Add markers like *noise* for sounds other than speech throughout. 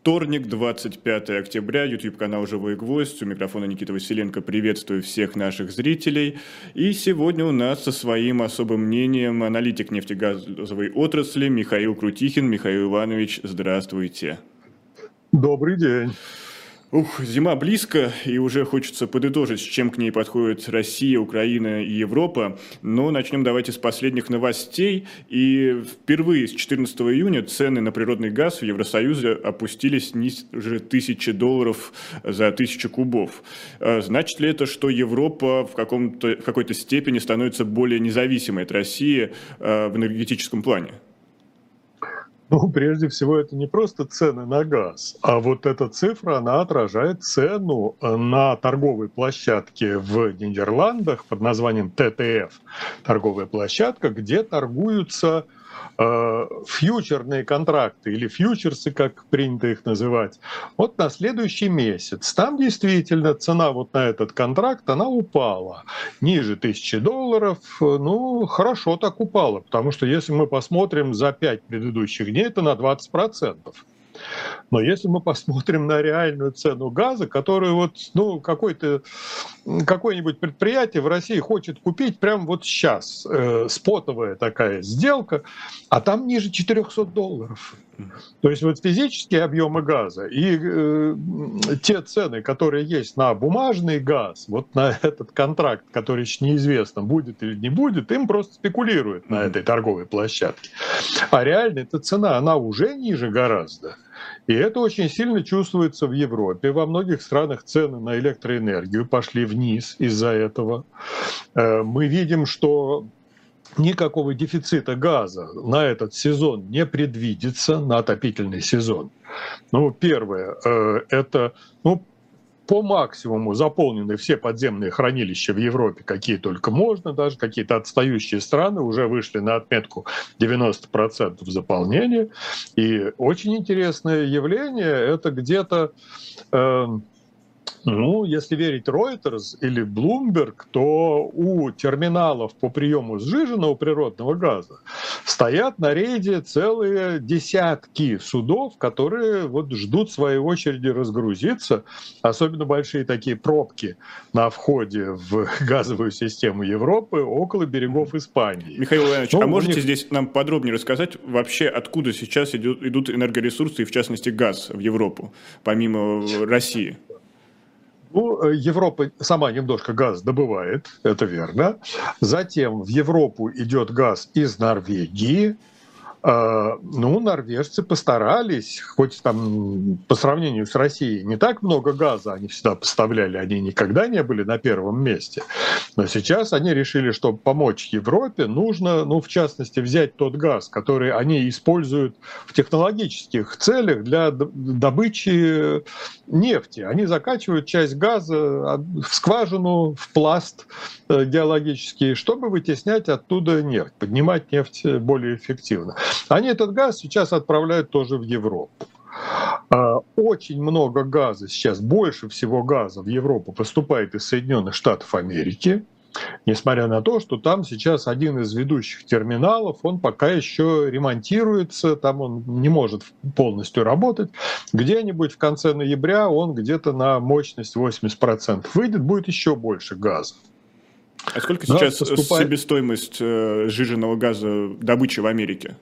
Вторник, 25 октября, YouTube-канал «Живой гвоздь». У микрофона Никита Василенко. Приветствую всех наших зрителей. И сегодня у нас со своим особым мнением аналитик нефтегазовой отрасли Михаил Крутихин. Михаил Иванович, здравствуйте. Добрый день. Ух, зима близко, и уже хочется подытожить, с чем к ней подходит Россия, Украина и Европа. Но начнем давайте с последних новостей. И впервые с 14 июня цены на природный газ в Евросоюзе опустились ниже тысячи долларов за тысячу кубов. А значит ли это, что Европа в, каком-то, в какой-то степени становится более независимой от России а, в энергетическом плане? Ну, прежде всего, это не просто цены на газ, а вот эта цифра, она отражает цену на торговой площадке в Нидерландах под названием ТТФ, торговая площадка, где торгуются Э, фьючерные контракты или фьючерсы, как принято их называть, вот на следующий месяц. Там действительно цена вот на этот контракт, она упала ниже тысячи долларов. Ну, хорошо так упала, потому что если мы посмотрим за пять предыдущих дней, это на 20%. Но если мы посмотрим на реальную цену газа, которую вот, ну, какой-то, какое-нибудь предприятие в России хочет купить прямо вот сейчас, э, спотовая такая сделка, а там ниже 400 долларов. То есть вот физические объемы газа и э, те цены, которые есть на бумажный газ, вот на этот контракт, который еще неизвестно, будет или не будет, им просто спекулируют на этой торговой площадке. А реально эта цена, она уже ниже гораздо. И это очень сильно чувствуется в Европе. Во многих странах цены на электроэнергию пошли вниз из-за этого. Э, мы видим, что никакого дефицита газа на этот сезон не предвидится, на отопительный сезон. Ну, первое, э, это ну, по максимуму заполнены все подземные хранилища в Европе, какие только можно, даже какие-то отстающие страны уже вышли на отметку 90% заполнения. И очень интересное явление – это где-то э, ну, если верить Reuters или Bloomberg, то у терминалов по приему сжиженного природного газа стоят на рейде целые десятки судов, которые вот ждут своей очереди разгрузиться. Особенно большие такие пробки на входе в *laughs* газовую систему Европы около берегов Испании. Михаил Иванович, ну, а можете них... здесь нам подробнее рассказать вообще, откуда сейчас идут, идут энергоресурсы и в частности газ в Европу, помимо России? Ну, э, Европа сама немножко газ добывает, это верно. Затем в Европу идет газ из Норвегии, ну, норвежцы постарались, хоть там по сравнению с Россией не так много газа они всегда поставляли, они никогда не были на первом месте. Но сейчас они решили, что помочь Европе нужно, ну, в частности, взять тот газ, который они используют в технологических целях для добычи нефти. Они закачивают часть газа в скважину, в пласт э, геологический, чтобы вытеснять оттуда нефть, поднимать нефть более эффективно. Они этот газ сейчас отправляют тоже в Европу. А, очень много газа сейчас, больше всего газа в Европу поступает из Соединенных Штатов Америки, несмотря на то, что там сейчас один из ведущих терминалов, он пока еще ремонтируется, там он не может полностью работать. Где-нибудь в конце ноября он где-то на мощность 80% выйдет, будет еще больше газа. А сколько сейчас поступает... себестоимость э, жиженного газа добычи в Америке?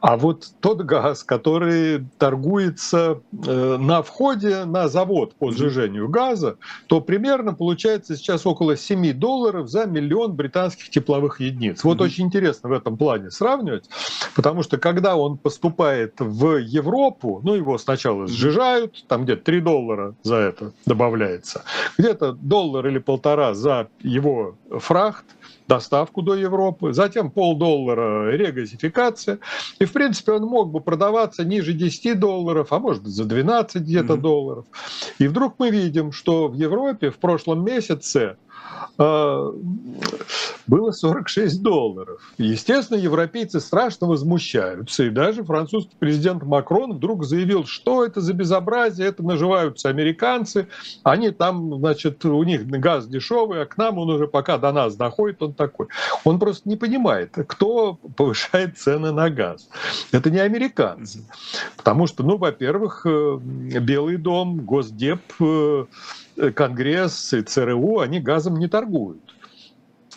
А вот тот газ, который торгуется э, на входе на завод по сжижению газа, то примерно получается сейчас около 7 долларов за миллион британских тепловых единиц. Вот mm-hmm. очень интересно в этом плане сравнивать, потому что когда он поступает в Европу, ну его сначала сжижают, там где-то 3 доллара за это добавляется, где-то доллар или полтора за его фрахт, доставку до Европы, затем полдоллара регазификация. И, в принципе, он мог бы продаваться ниже 10 долларов, а может быть за 12 где-то mm-hmm. долларов. И вдруг мы видим, что в Европе в прошлом месяце было 46 долларов. Естественно, европейцы страшно возмущаются. И даже французский президент Макрон вдруг заявил, что это за безобразие, это наживаются американцы. Они там, значит, у них газ дешевый, а к нам он уже пока до нас доходит, он такой. Он просто не понимает, кто повышает цены на газ. Это не американцы. Потому что, ну, во-первых, э, Белый дом, Госдеп, э, Конгресс и ЦРУ, они газом не торгуют.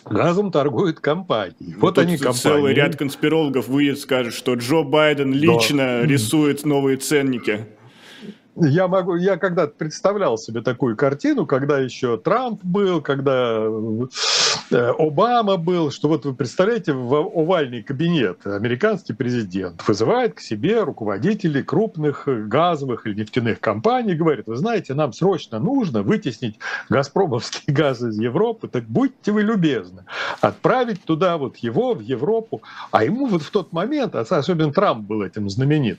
Газом торгуют компании. Ну, вот они компании. Целый ряд конспирологов выйдет, скажет, что Джо Байден лично да. рисует новые ценники. Я могу, я когда-то представлял себе такую картину, когда еще Трамп был, когда Обама был, что вот вы представляете, в овальный кабинет американский президент вызывает к себе руководителей крупных газовых или нефтяных компаний, говорит, вы знаете, нам срочно нужно вытеснить газпромовский газ из Европы, так будьте вы любезны, отправить туда вот его, в Европу, а ему вот в тот момент, особенно Трамп был этим знаменит,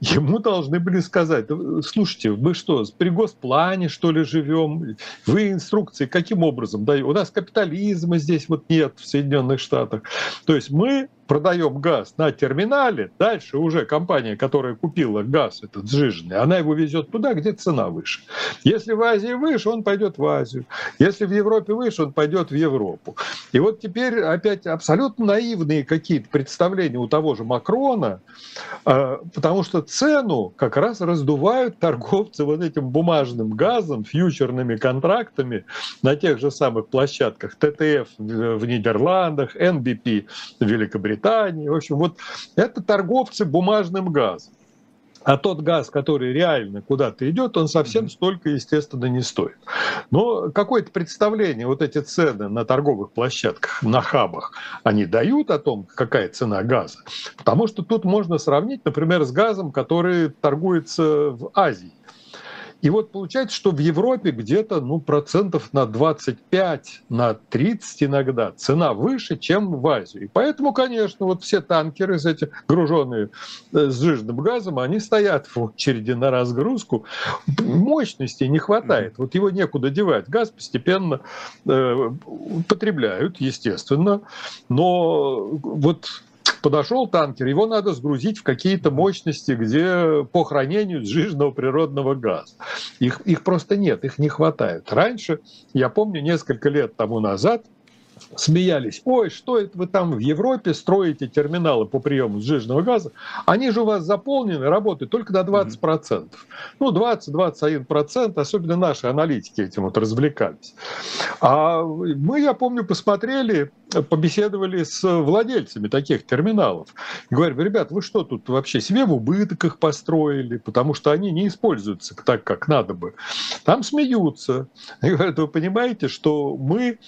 ему должны были сказать, слушайте, мы что, при госплане, что ли, живем? Вы инструкции каким образом даете? У нас капитализма здесь вот нет в Соединенных Штатах. То есть мы продаем газ на терминале, дальше уже компания, которая купила газ этот сжиженный, она его везет туда, где цена выше. Если в Азии выше, он пойдет в Азию. Если в Европе выше, он пойдет в Европу. И вот теперь опять абсолютно наивные какие-то представления у того же Макрона, а, потому что цену как раз раздувают торговцы вот этим бумажным газом, фьючерными контрактами на тех же самых площадках ТТФ в Нидерландах, НБП в Великобритании, Британии. В общем, вот это торговцы бумажным газом. А тот газ, который реально куда-то идет, он совсем столько, естественно, не стоит. Но какое-то представление, вот эти цены на торговых площадках, на хабах, они дают о том, какая цена газа. Потому что тут можно сравнить, например, с газом, который торгуется в Азии. И вот получается, что в Европе где-то ну, процентов на 25, на 30 иногда цена выше, чем в Азии. И поэтому, конечно, вот все танкеры, эти груженные э, с жирным газом, они стоят в очереди на разгрузку. Мощности не хватает. Вот его некуда девать. Газ постепенно э, потребляют, естественно. Но вот подошел танкер, его надо сгрузить в какие-то мощности, где по хранению сжиженного природного газа. Их, их просто нет, их не хватает. Раньше, я помню, несколько лет тому назад, смеялись, ой, что это вы там в Европе строите терминалы по приему сжиженного газа, они же у вас заполнены, работают только до 20%. Mm-hmm. Ну, 20-21%, особенно наши аналитики этим вот развлекались. А мы, я помню, посмотрели, побеседовали с владельцами таких терминалов. И говорят, ребят, вы что тут вообще себе в убыток их построили, потому что они не используются так, как надо бы. Там смеются. И говорят, вы понимаете, что мы,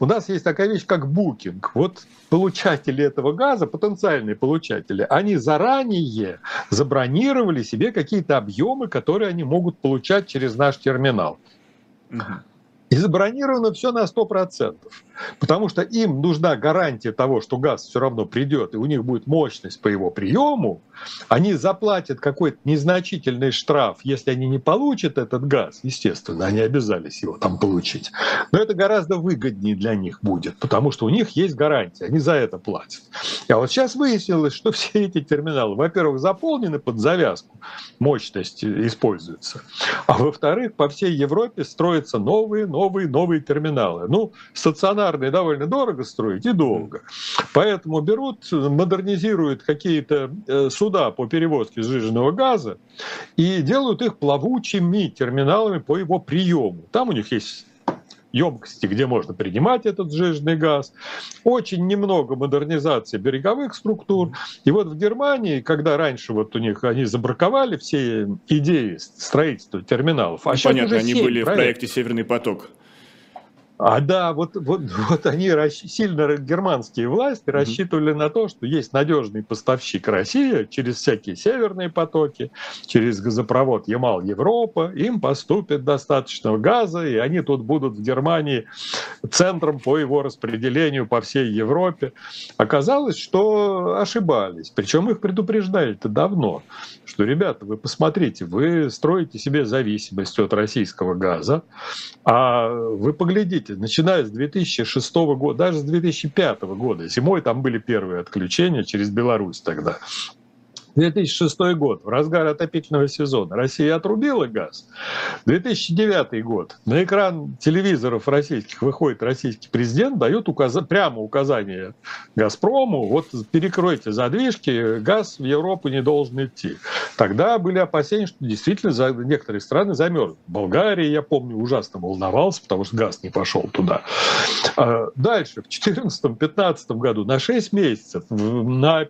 у нас есть такая вещь, как букинг. Вот получатели этого газа, потенциальные получатели, они заранее забронировали себе какие-то объемы, которые они могут получать через наш терминал. И забронировано все на 100%. Потому что им нужна гарантия того, что газ все равно придет, и у них будет мощность по его приему. Они заплатят какой-то незначительный штраф, если они не получат этот газ. Естественно, они обязались его там получить. Но это гораздо выгоднее для них будет, потому что у них есть гарантия, они за это платят. А вот сейчас выяснилось, что *laughs* все эти терминалы, во-первых, заполнены под завязку, мощность используется. А во-вторых, по всей Европе строятся новые, новые, новые терминалы. Ну, стационарные довольно дорого строить и долго. Поэтому берут, модернизируют какие-то э, суда по перевозке сжиженного газа и делают их плавучими терминалами по его приему. Там у них есть емкости, где можно принимать этот сжиженный газ. Очень немного модернизации береговых структур. И вот в Германии, когда раньше вот у них они забраковали все идеи строительства терминалов, а ну, Понятно, они были проект. в проекте «Северный поток». А да, вот, вот, *laughs* вот они сильно германские власти рассчитывали mm-hmm. на то, что есть надежный поставщик Россия через всякие северные потоки, через газопровод Ямал-Европа, им поступит достаточно газа, и они тут будут в Германии центром по его распределению по всей Европе. Оказалось, что ошибались. Причем их предупреждали-то давно, что, ребята, вы посмотрите, вы строите себе зависимость от российского газа, а вы поглядите, посмотрите, начиная с 2006 года, даже с 2005 года, зимой там были первые отключения через Беларусь тогда. 2006 год, в разгар отопительного сезона, Россия отрубила газ. 2009 год, на экран телевизоров российских выходит российский президент, дает указ... прямо указание «Газпрому», вот перекройте задвижки, газ в Европу не должен идти. Тогда были опасения, что действительно за... некоторые страны замерзнут. Болгария, я помню, ужасно волновался, потому что газ не пошел туда. А дальше, в 2014-2015 году на 6 месяцев на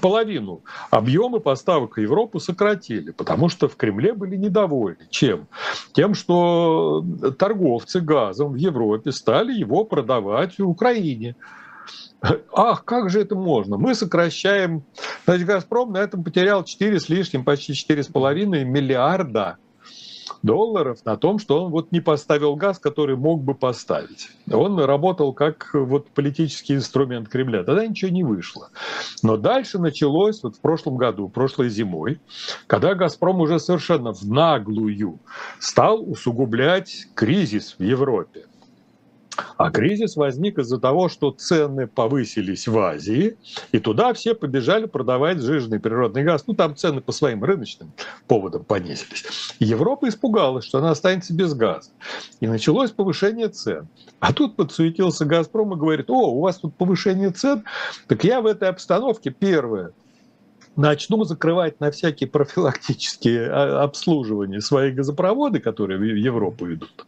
половину объемы поставок в Европу сократили, потому что в Кремле были недовольны. Чем? Тем, что торговцы газом в Европе стали его продавать в Украине. Ах, как же это можно? Мы сокращаем... Значит, «Газпром» на этом потерял 4 с лишним, почти 4,5 миллиарда долларов на том, что он вот не поставил газ, который мог бы поставить. Он работал как вот политический инструмент Кремля. Тогда ничего не вышло. Но дальше началось вот в прошлом году, прошлой зимой, когда «Газпром» уже совершенно в наглую стал усугублять кризис в Европе. А кризис возник из-за того, что цены повысились в Азии, и туда все побежали продавать жирный природный газ. Ну, там цены по своим рыночным поводам понизились. Европа испугалась, что она останется без газа. И началось повышение цен. А тут подсуетился «Газпром» и говорит, о, у вас тут повышение цен? Так я в этой обстановке первое начну закрывать на всякие профилактические а, обслуживания свои газопроводы, которые в Европу идут.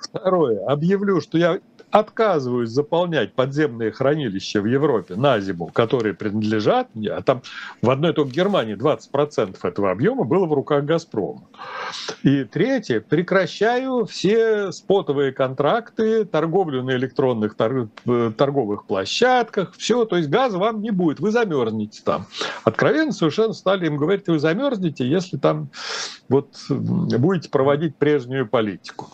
Второе. Объявлю, что я отказываюсь заполнять подземные хранилища в Европе на зиму, которые принадлежат мне, а там в одной только Германии 20% этого объема было в руках «Газпрома». И третье, прекращаю все спотовые контракты, торговлю на электронных э, торговых площадках, все, то есть газа вам не будет, вы замерзнете там. Откровенно совершенно стали им говорить, вы замерзнете, если там вот будете проводить прежнюю политику.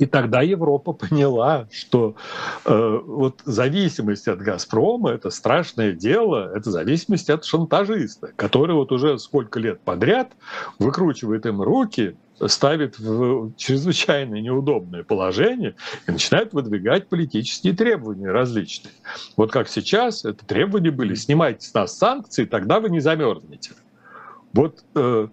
И тогда Европа поняла, что э, вот зависимость от «Газпрома» — это страшное дело, это зависимость от шантажиста, который вот уже сколько лет подряд выкручивает им руки, ставит в чрезвычайно неудобное положение и начинает выдвигать политические требования различные. Вот как сейчас, это требования были «снимайте с нас санкции, тогда вы не замерзнете». Вот, э,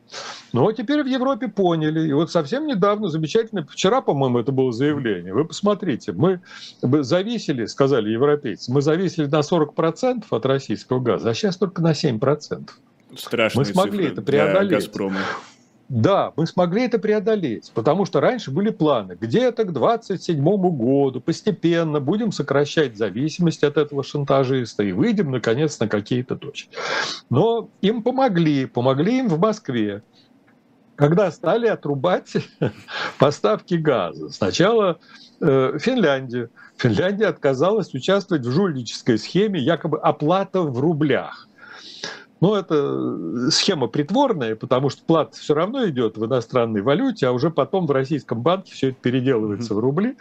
ну а теперь в Европе поняли. И вот совсем недавно, замечательно, вчера, по-моему, это было заявление. Вы посмотрите, мы зависели, сказали европейцы, мы зависели на 40% от российского газа, а сейчас только на 7%. Страшные мы смогли это преодолеть. Газпрома. Да, мы смогли это преодолеть, потому что раньше были планы. Где-то к 27 году постепенно будем сокращать зависимость от этого шантажиста и выйдем, наконец, на какие-то точки. Но им помогли, помогли им в Москве, когда стали отрубать *laughs* поставки газа. Сначала э, Финляндия. Финляндия отказалась участвовать в жульнической схеме якобы оплата в рублях. Но это э, схема притворная, потому что плата все равно идет в иностранной валюте, а уже потом в российском банке все это переделывается в рубли.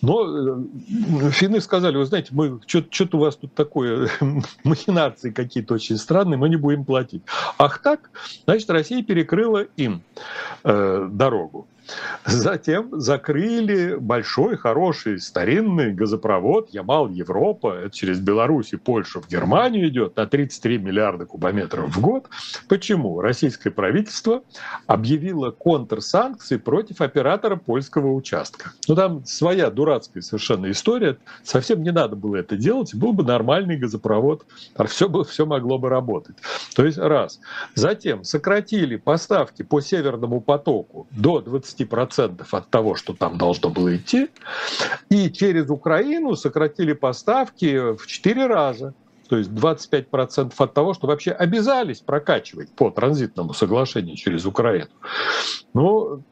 Но э, финны сказали, вы знаете, мы что-то у вас тут такое, *laughs* махинации какие-то очень странные, мы не будем платить. Ах так, значит, Россия перекрыла им э, дорогу. Затем закрыли большой, хороший, старинный газопровод Ямал-Европа. Это через Беларусь и Польшу в Германию идет на 33 миллиарда кубометров в год. Почему? Российское правительство объявило контрсанкции против оператора польского участка. Ну, там своя дурацкая совершенно история. Совсем не надо было это делать. Был бы нормальный газопровод. Все, бы, все могло бы работать. То есть раз. Затем сократили поставки по Северному потоку до 20 20% от того, что там должно было идти, и через Украину сократили поставки в 4 раза. То есть 25% от того, что вообще обязались прокачивать по транзитному соглашению через Украину. Но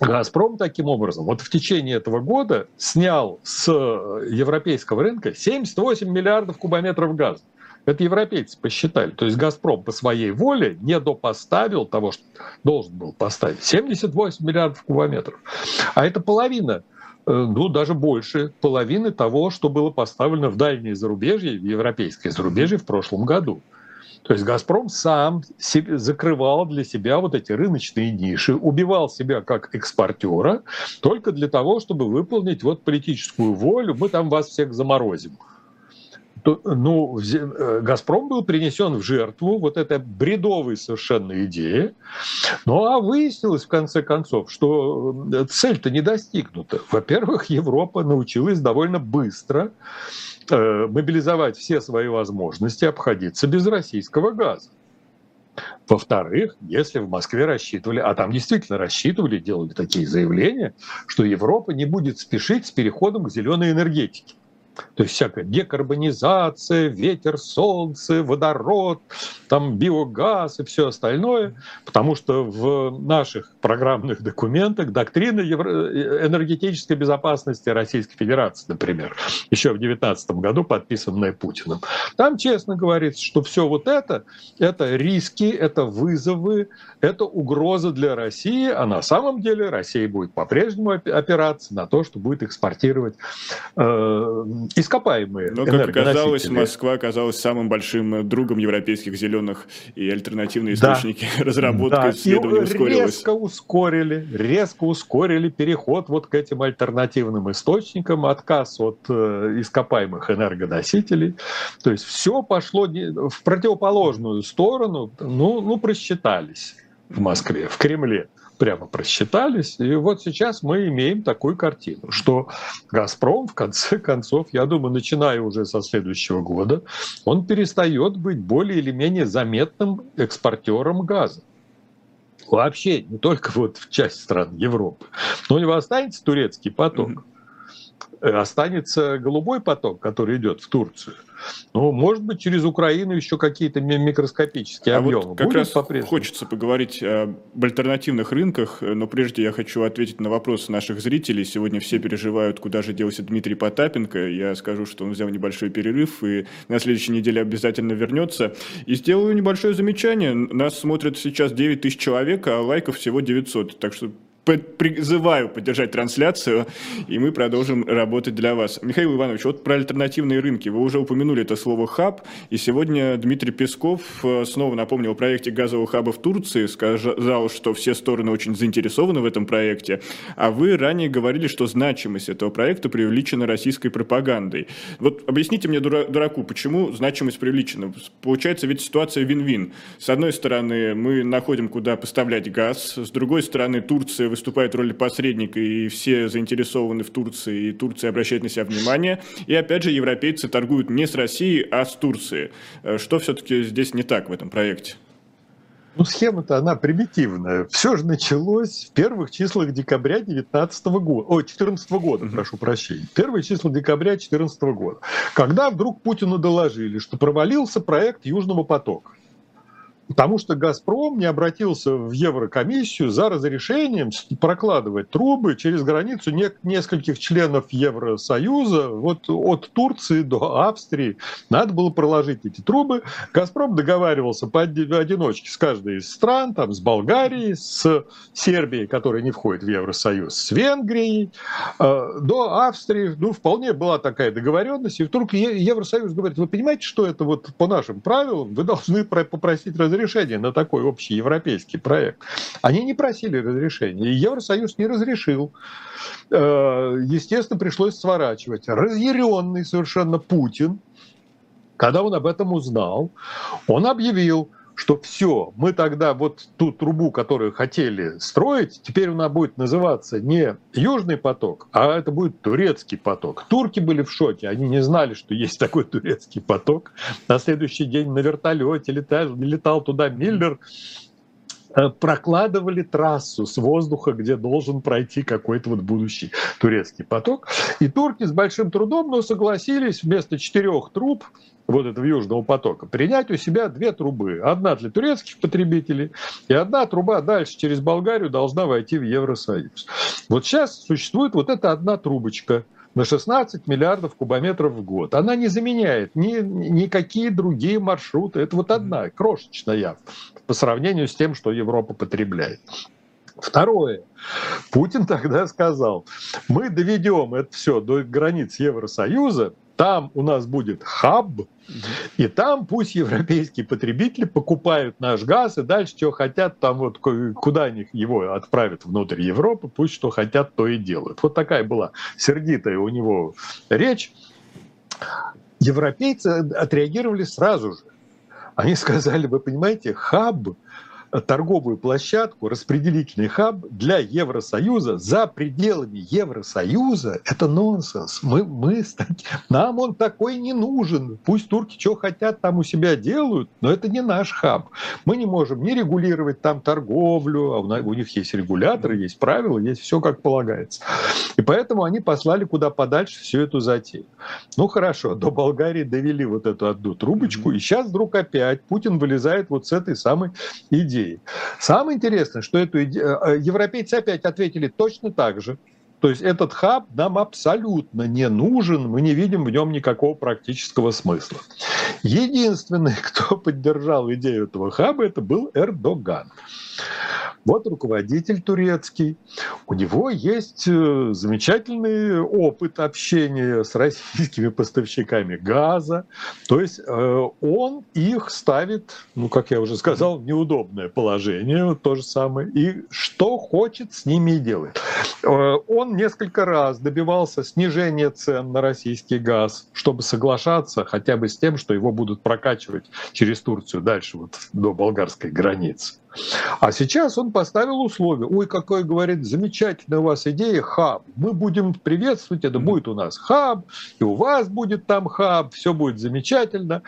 Газпром таким образом вот в течение этого года снял с европейского рынка 78 миллиардов кубометров газа. Это европейцы посчитали. То есть «Газпром» по своей воле не допоставил того, что должен был поставить. 78 миллиардов кубометров. А это половина э, ну, даже больше половины того, что было поставлено в дальние зарубежье, в европейское зарубежье в прошлом году. То есть «Газпром» сам себе, закрывал для себя вот эти рыночные ниши, убивал себя как экспортера только для того, чтобы выполнить вот политическую волю, мы там вас всех заморозим ну, э, «Газпром» был принесен в жертву вот этой бредовой совершенно идеи. Ну, а выяснилось, в конце концов, что э, цель-то не достигнута. Во-первых, Европа научилась довольно быстро э, мобилизовать все свои возможности обходиться без российского газа. Во-вторых, если в Москве рассчитывали, а там действительно рассчитывали, делали такие заявления, что Европа не будет спешить с переходом к зеленой энергетике. То есть всякая декарбонизация, ветер, солнце, водород, там биогаз и все остальное, потому что в наших программных документах доктрина энергетической безопасности Российской Федерации, например, еще в 2019 году подписанная Путиным, там честно говорится, что все вот это, это риски, это вызовы, это угроза для России, а на самом деле Россия будет по-прежнему опираться на то, что будет экспортировать э, ископаемые Но, как оказалось, Москва оказалась самым большим другом европейских зеленых и альтернативные источники да. *laughs* разработки да. исследований ускорилась. резко ускорили, резко ускорили переход вот к этим альтернативным источникам, отказ от э, ископаемых энергоносителей. То есть все пошло в противоположную сторону, ну, ну просчитались в Москве, в Кремле прямо просчитались. И вот сейчас мы имеем такую картину, что «Газпром» в конце *laughs* концов, я думаю, начиная уже со следующего года, он перестает быть более или менее заметным экспортером газа. Вообще, не только вот в часть стран Европы. Но у него останется турецкий поток. Mm-hmm останется голубой поток, который идет в Турцию. Ну, может быть, через Украину еще какие-то микроскопические а объемы. Вот как Будет раз по-прежнему. хочется поговорить об альтернативных рынках, но прежде я хочу ответить на вопросы наших зрителей. Сегодня все переживают, куда же делся Дмитрий Потапенко. Я скажу, что он взял небольшой перерыв и на следующей неделе обязательно вернется. И сделаю небольшое замечание. Нас смотрят сейчас 9 тысяч человек, а лайков всего 900. Так что призываю поддержать трансляцию, и мы продолжим работать для вас. Михаил Иванович, вот про альтернативные рынки. Вы уже упомянули это слово «хаб», и сегодня Дмитрий Песков э, снова напомнил о проекте газового хаба в Турции, сказал, что все стороны очень заинтересованы в этом проекте, а вы ранее говорили, что значимость этого проекта преувеличена российской пропагандой. Вот объясните мне, дураку, почему значимость преувеличена? Получается ведь ситуация вин-вин. С одной стороны, мы находим, куда поставлять газ, с другой стороны, Турция выступает в роли посредника, и все заинтересованы в Турции, и Турция обращает на себя внимание. И опять же, европейцы торгуют не с Россией, а с Турцией. Э, что все-таки здесь не так в этом проекте? Ну, схема-то она примитивная. Все же началось в первых числах декабря 19 года, о, 14 года, mm-hmm. прошу прощения. Первые числа декабря 14 года, когда вдруг Путину доложили, что провалился проект Южного потока. Потому что «Газпром» не обратился в Еврокомиссию за разрешением прокладывать трубы через границу нескольких членов Евросоюза, вот от Турции до Австрии. Надо было проложить эти трубы. «Газпром» договаривался по одиночке с каждой из стран, там, с Болгарией, с Сербией, которая не входит в Евросоюз, с Венгрией, э, до Австрии. Ну, вполне была такая договоренность. И вдруг Евросоюз говорит, вы понимаете, что это вот по нашим правилам вы должны попросить разрешения разрешения на такой общий европейский проект. Они не просили разрешения, и Евросоюз не разрешил. Э, естественно, пришлось сворачивать. Разъяренный совершенно Путин, когда он об этом узнал, он объявил, что все, мы тогда вот ту трубу, которую хотели строить, теперь она будет называться не Южный поток, а это будет турецкий поток. Турки были в шоке, они не знали, что есть такой турецкий поток. На следующий день на вертолете летал, летал туда Миллер, Э, прокладывали трассу с воздуха, где должен пройти какой-то вот будущий турецкий поток. И турки с большим трудом, но согласились вместо четырех труб вот этого Южного потока принять у себя две трубы. Одна для турецких потребителей, и одна труба дальше через Болгарию должна войти в Евросоюз. Вот сейчас существует вот эта одна трубочка – на 16 миллиардов кубометров в год. Она не заменяет ни, никакие другие маршруты. Это вот одна, крошечная, по сравнению с тем, что Европа потребляет. Второе. Путин тогда сказал, мы доведем это все до границ Евросоюза, там у нас будет хаб, и там пусть европейские потребители покупают наш газ, и дальше что хотят, там вот куда они его отправят внутрь Европы, пусть что хотят, то и делают. Вот такая была сердитая у него речь. Европейцы отреагировали сразу же. Они сказали, вы понимаете, хаб торговую площадку, распределительный хаб для Евросоюза за пределами Евросоюза, это нонсенс. Мы, мы, нам он такой не нужен. Пусть турки что хотят, там у себя делают, но это не наш хаб. Мы не можем не регулировать там торговлю, а у них есть регуляторы, есть правила, есть все как полагается. И поэтому они послали куда подальше всю эту затею. Ну хорошо, до Болгарии довели вот эту одну трубочку, и сейчас вдруг опять Путин вылезает вот с этой самой идеей идеи. Самое интересное, что эту идею, э, европейцы опять ответили точно так же. То есть этот хаб нам абсолютно не нужен, мы не видим в нем никакого практического смысла. Единственный, *laughs* кто поддержал идею этого хаба, это был Эрдоган. Вот руководитель турецкий, у него есть э, замечательный опыт общения с российскими поставщиками газа, то есть э, он их ставит, ну, как я уже сказал, в неудобное положение, то же самое, и что хочет с ними и делает. Э, он несколько раз добивался снижения цен на российский газ, чтобы соглашаться хотя бы с тем, что его будут прокачивать через Турцию дальше вот до болгарской границы. А сейчас он поставил условия. Ой, какой, говорит, замечательная у вас идея, хаб. Мы будем приветствовать, это будет у нас хаб, и у вас будет там хаб, все будет замечательно.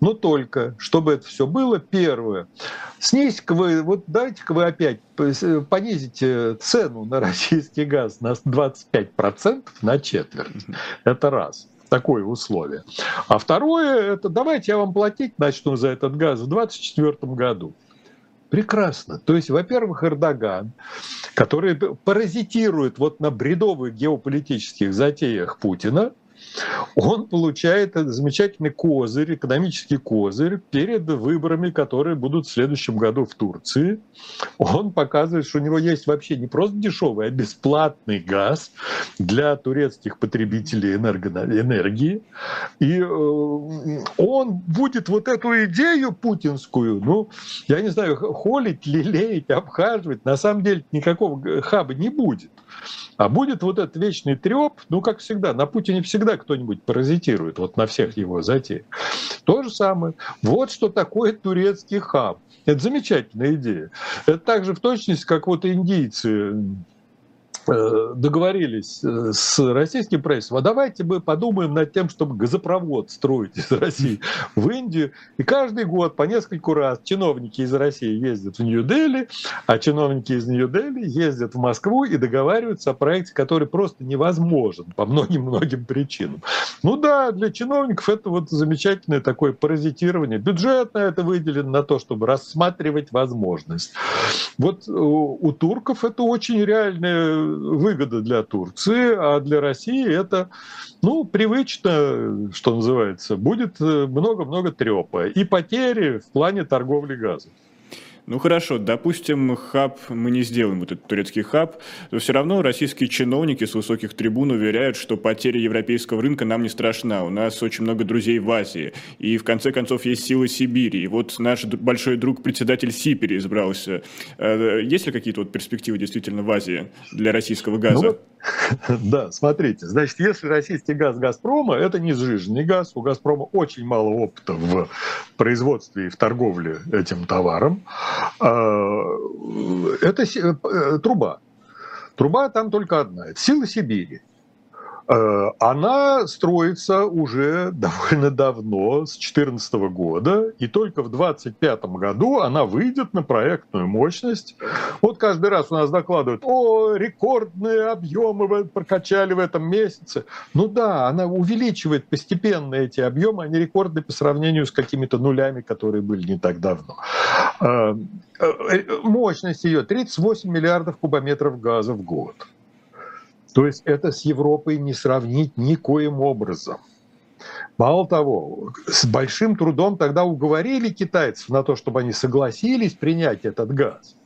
Но только, чтобы это все было, первое, снизьте вы, вот давайте-ка вы опять понизите цену на российский газ на 25% на четверть. Это раз такое условие. А второе, это давайте я вам платить начну за этот газ в 2024 году. Прекрасно. То есть, во-первых, Эрдоган, который паразитирует вот на бредовых геополитических затеях Путина, он получает замечательный козырь, экономический козырь перед выборами, которые будут в следующем году в Турции. Он показывает, что у него есть вообще не просто дешевый, а бесплатный газ для турецких потребителей энергии. И э, он будет вот эту идею путинскую, ну, я не знаю, холить, лелеять, обхаживать. На самом деле никакого хаба не будет. А будет вот этот вечный треп, ну, как всегда, на Путине всегда кто-нибудь паразитирует, вот на всех его затеях. То же самое. Вот что такое турецкий хаб. Это замечательная идея. Это также в точности, как вот индийцы договорились э, с российским правительством, а давайте мы подумаем над тем, чтобы газопровод строить из России в Индию. И каждый год по нескольку раз чиновники из России ездят в Нью-Дели, а чиновники из Нью-Дели ездят в Москву и договариваются о проекте, который просто невозможен по многим-многим причинам. Ну да, для чиновников это вот замечательное такое паразитирование. Бюджет на это выделен на то, чтобы рассматривать возможность. Вот у, у турков это очень реальная выгода для Турции, а для России это, ну, привычно, что называется, будет э, много-много трепа и потери в плане торговли газом. Ну хорошо, допустим, хаб, мы не сделаем вот этот турецкий хаб, но все равно российские чиновники с высоких трибун уверяют, что потеря европейского рынка нам не страшна. У нас очень много друзей в Азии. И в конце концов есть силы Сибири. И вот наш большой друг, председатель Сибири избрался. Э, есть ли какие-то вот перспективы действительно в Азии для российского газа? Ну, *laughs* да, смотрите, значит, если российский газ Газпрома, это не сжиженный газ, у Газпрома очень мало опыта в производстве и в торговле этим товаром. А, это э, труба. Труба там только одна. Это сила Сибири. Э, она строится уже *laughs* довольно давно, с 2014 года, и только в 2025 году она выйдет на проектную мощность. Вот каждый раз у нас докладывают, о, рекордные объемы прокачали в этом месяце. Ну да, она увеличивает постепенно эти объемы, они рекордные по сравнению с какими-то нулями, которые были не так давно. Э, э, мощность ее 38 миллиардов кубометров газа в год. То есть это с Европой не сравнить никоим образом. Мало того, с большим трудом тогда уговорили китайцев на то, чтобы они согласились принять этот газ.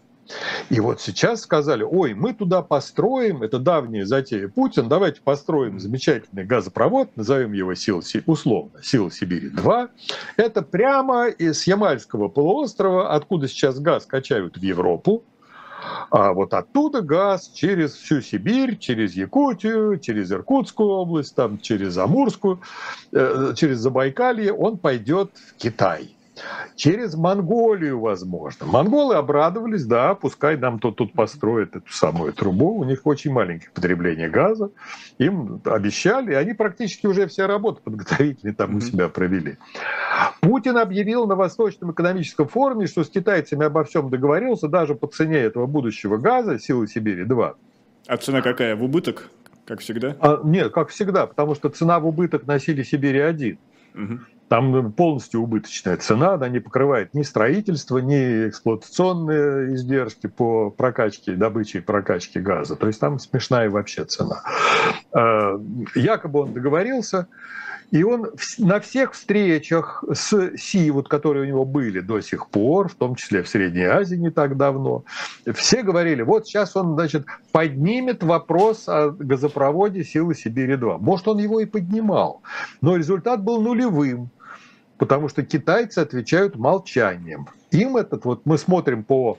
И вот сейчас сказали, ой, мы туда построим, это давняя затея Путин, давайте построим замечательный газопровод, назовем его Сила, условно Сила Сибири-2. Это прямо из Ямальского полуострова, откуда сейчас газ качают в Европу, а вот оттуда газ через всю Сибирь, через Якутию, через Иркутскую область, там, через Амурскую, э, через Забайкалье, он пойдет в Китай. Через Монголию, возможно. Монголы обрадовались, да, пускай нам тут, тут построят эту самую трубу. У них очень маленькое потребление газа. Им обещали, и они практически уже все работы подготовительные там у себя провели. Путин объявил на Восточном экономическом форуме, что с китайцами обо всем договорился, даже по цене этого будущего газа «Силы Сибири-2». А цена какая? В убыток, как всегда? А, нет, как всегда, потому что цена в убыток на «Силе Сибири-1». Угу. Там полностью убыточная цена, она не покрывает ни строительство, ни эксплуатационные издержки по прокачке, добыче и прокачке газа. То есть там смешная вообще цена. А, якобы он договорился, и он на всех встречах с Си, вот, которые у него были до сих пор, в том числе в Средней Азии не так давно, все говорили, вот сейчас он, значит, поднимет вопрос о газопроводе «Силы Сибири-2». Может, он его и поднимал, но результат был нулевым потому что китайцы отвечают молчанием. Им этот, вот мы смотрим по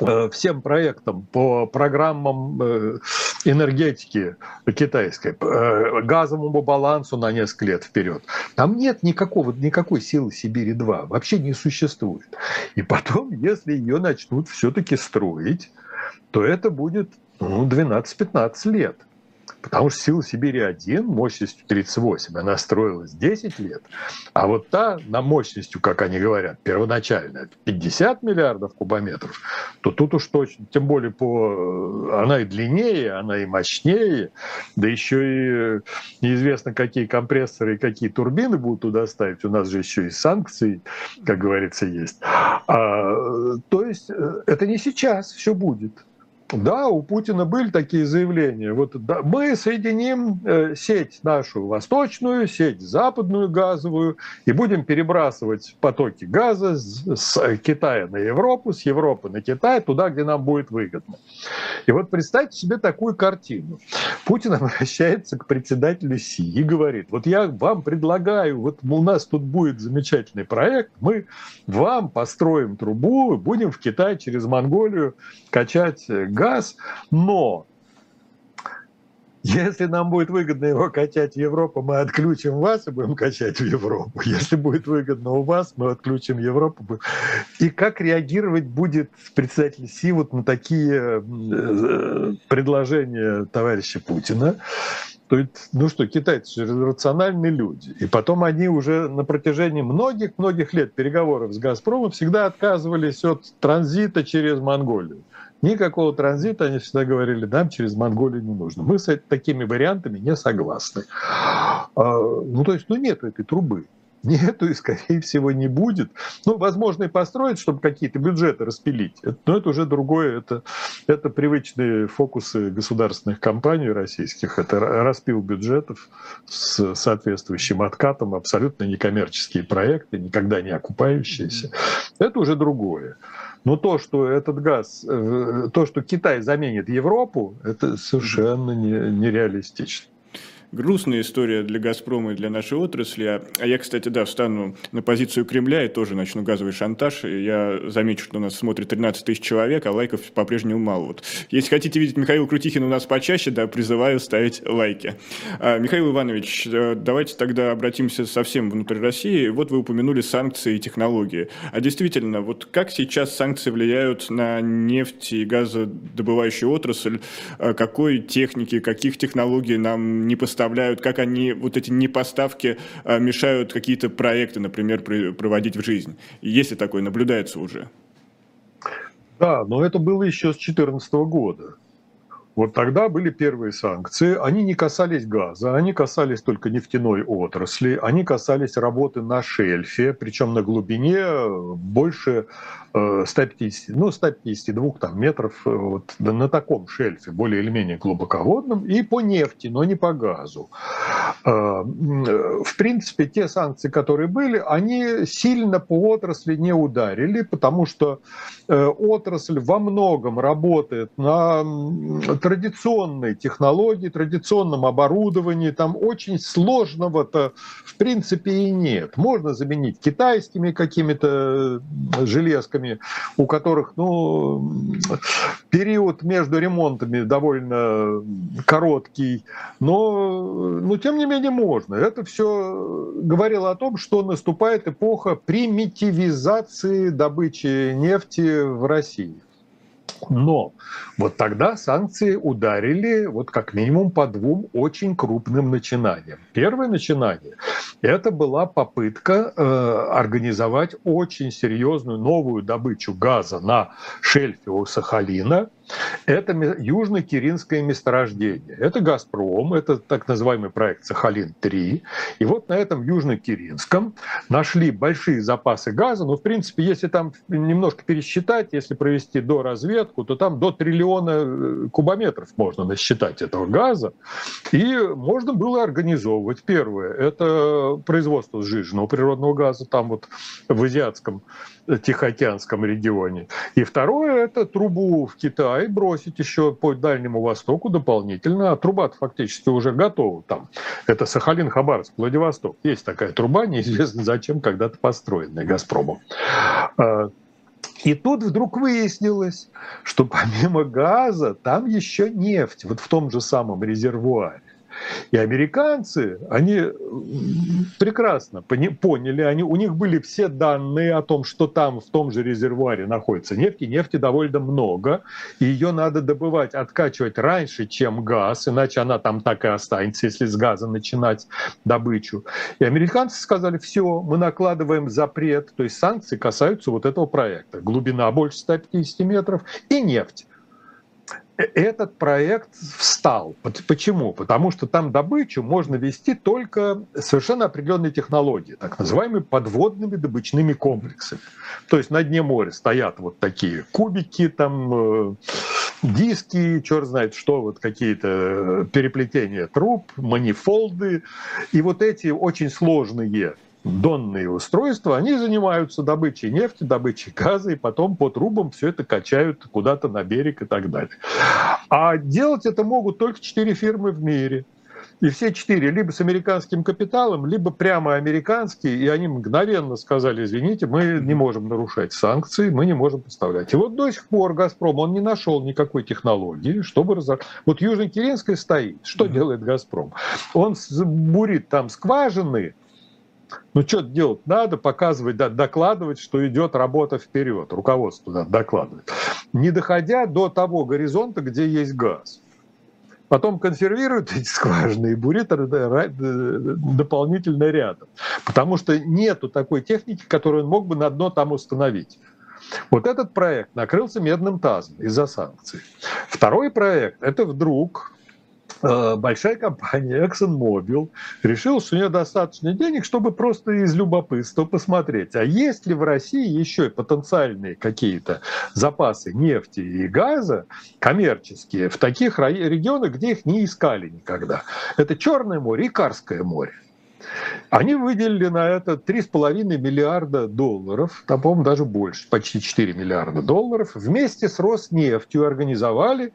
э, всем проектам, по программам э, энергетики китайской, э, газовому балансу на несколько лет вперед. Там нет никакого, никакой силы Сибири-2, вообще не существует. И потом, если ее начнут все-таки строить, то это будет ну, 12-15 лет. Потому что сила Сибири-1 мощностью 38, она строилась 10 лет, а вот та на мощностью, как они говорят, первоначально 50 миллиардов кубометров, то тут уж точно, тем более по, она и длиннее, она и мощнее, да еще и неизвестно, какие компрессоры и какие турбины будут туда ставить. У нас же еще и санкции, как говорится, есть. А, то есть э, это не сейчас все будет. Да, у Путина были такие заявления. Вот да, мы соединим э, сеть нашу восточную, сеть западную газовую и будем перебрасывать потоки газа с, с Китая на Европу, с Европы на Китай, туда, где нам будет выгодно. И вот представьте себе такую картину. Путин *laughs* обращается к председателю Си и говорит, вот я вам предлагаю, вот у нас тут будет замечательный проект, мы вам построим трубу, будем в Китай через Монголию качать газ, но если нам будет выгодно его качать в Европу, мы отключим вас и будем качать в Европу. Если будет выгодно у вас, мы отключим Европу. И как реагировать будет председатель Си вот на такие э, предложения товарища Путина? То есть, ну что, китайцы же рациональные люди. И потом они уже на протяжении многих-многих лет переговоров с «Газпромом» всегда отказывались от транзита через Монголию. Никакого транзита, они всегда говорили, нам через Монголию не нужно. Мы с такими вариантами не согласны. А, ну, то есть, ну, нет этой трубы. Нету и, скорее всего, не будет. Ну, возможно, и построить, чтобы какие-то бюджеты распилить. Но это уже другое. Это, это привычные фокусы государственных компаний российских. Это распил бюджетов с соответствующим откатом. Абсолютно некоммерческие проекты, никогда не окупающиеся. Это уже другое. Но то, что этот газ, э, то, что Китай заменит Европу, это совершенно не, нереалистично грустная история для «Газпрома» и для нашей отрасли. А, я, кстати, да, встану на позицию Кремля и тоже начну газовый шантаж. Я замечу, что у нас смотрит 13 тысяч человек, а лайков по-прежнему мало. Вот. Если хотите видеть Михаила Крутихина у нас почаще, да, призываю ставить лайки. А, Михаил Иванович, э, давайте тогда обратимся совсем внутрь России. Вот вы упомянули санкции и технологии. А действительно, вот как сейчас санкции влияют на нефть и газодобывающую отрасль? А, какой техники, каких технологий нам не поставляют поставляют, как они, вот эти непоставки а, мешают какие-то проекты, например, проводить в жизнь. Если такое наблюдается уже. Да, но это было еще с 2014 года. вот тогда были первые санкции. Они не касались газа, они касались только нефтяной отрасли, они касались работы на шельфе, причем на глубине больше 150, э, ну, 152 там, метров э, вот, на таком шельфе, более или менее глубоководном, и по нефти, но не по газу. Э, в принципе, те санкции, которые были, они сильно по отрасли не ударили, потому что отрасль во многом работает на традиционной технологии, традиционном оборудовании, там очень сложного-то в принципе и нет. Можно заменить китайскими какими-то железками, ремонтами, у которых ну, период между ремонтами довольно короткий, но, но тем не менее можно. Это все говорило о том, что наступает эпоха примитивизации добычи нефти в России. Но вот тогда санкции ударили вот как минимум по двум очень крупным начинаниям. Первое начинание – это была попытка э, организовать очень серьезную новую добычу газа на шельфе у Сахалина – это южно-киринское месторождение. Это «Газпром», это так называемый проект «Сахалин-3». И вот на этом южно-киринском нашли большие запасы газа. Ну, в принципе, если там немножко пересчитать, если провести до разведку, то там до триллиона э, кубометров можно насчитать этого газа. И можно было организовывать. Первое – это производство сжиженного природного газа там вот в азиатском Тихоокеанском регионе. И второе – это трубу в Китай бросить еще по Дальнему Востоку дополнительно. А труба фактически уже готова там. Это Сахалин, Хабаровск, Владивосток. Есть такая труба, неизвестно зачем, когда-то построенная «Газпромом». А, и тут вдруг выяснилось, что помимо газа там еще нефть, вот в том же самом резервуаре. И американцы, они прекрасно поняли, они, у них были все данные о том, что там в том же резервуаре находится нефть, и нефти довольно много, и ее надо добывать, откачивать раньше, чем газ, иначе она там так и останется, если с газа начинать добычу. И американцы сказали, все, мы накладываем запрет, то есть санкции касаются вот этого проекта. Глубина больше 150 метров и нефть этот проект встал. Почему? Потому что там добычу можно вести только совершенно определенной технологии, так называемыми подводными добычными комплексами. То есть на дне моря стоят вот такие кубики, там э, диски, черт знает что, вот какие-то переплетения труб, манифолды. И вот эти очень сложные донные устройства, они занимаются добычей нефти, добычей газа, и потом по трубам все это качают куда-то на берег и так далее. А делать это могут только четыре фирмы в мире. И все четыре либо с американским капиталом, либо прямо американские, и они мгновенно сказали, извините, мы не можем нарушать санкции, мы не можем поставлять. И вот до сих пор «Газпром», он не нашел никакой технологии, чтобы разобрать. Вот Южно-Киренская стоит. Что делает «Газпром»? Он бурит там скважины, ну, что делать надо, показывать, докладывать, что идет работа вперед, руководство да, докладывает. Не доходя до того горизонта, где есть газ. Потом консервируют *laughs* эти скважины и бурит дополнительно рядом. Потому что нету такой техники, которую он мог бы на дно там установить. Вот этот проект накрылся медным тазом из-за санкций. Второй проект – это вдруг Э, большая компания ExxonMobil решила, что у нее достаточно денег, чтобы просто из любопытства посмотреть, а есть ли в России еще потенциальные какие-то запасы нефти и газа коммерческие в таких регионах, где их не искали никогда. Это Черное море и Карское море. Они выделили на это 3,5 миллиарда долларов, там, по-моему, даже больше, почти 4 миллиарда долларов. Вместе с Роснефтью организовали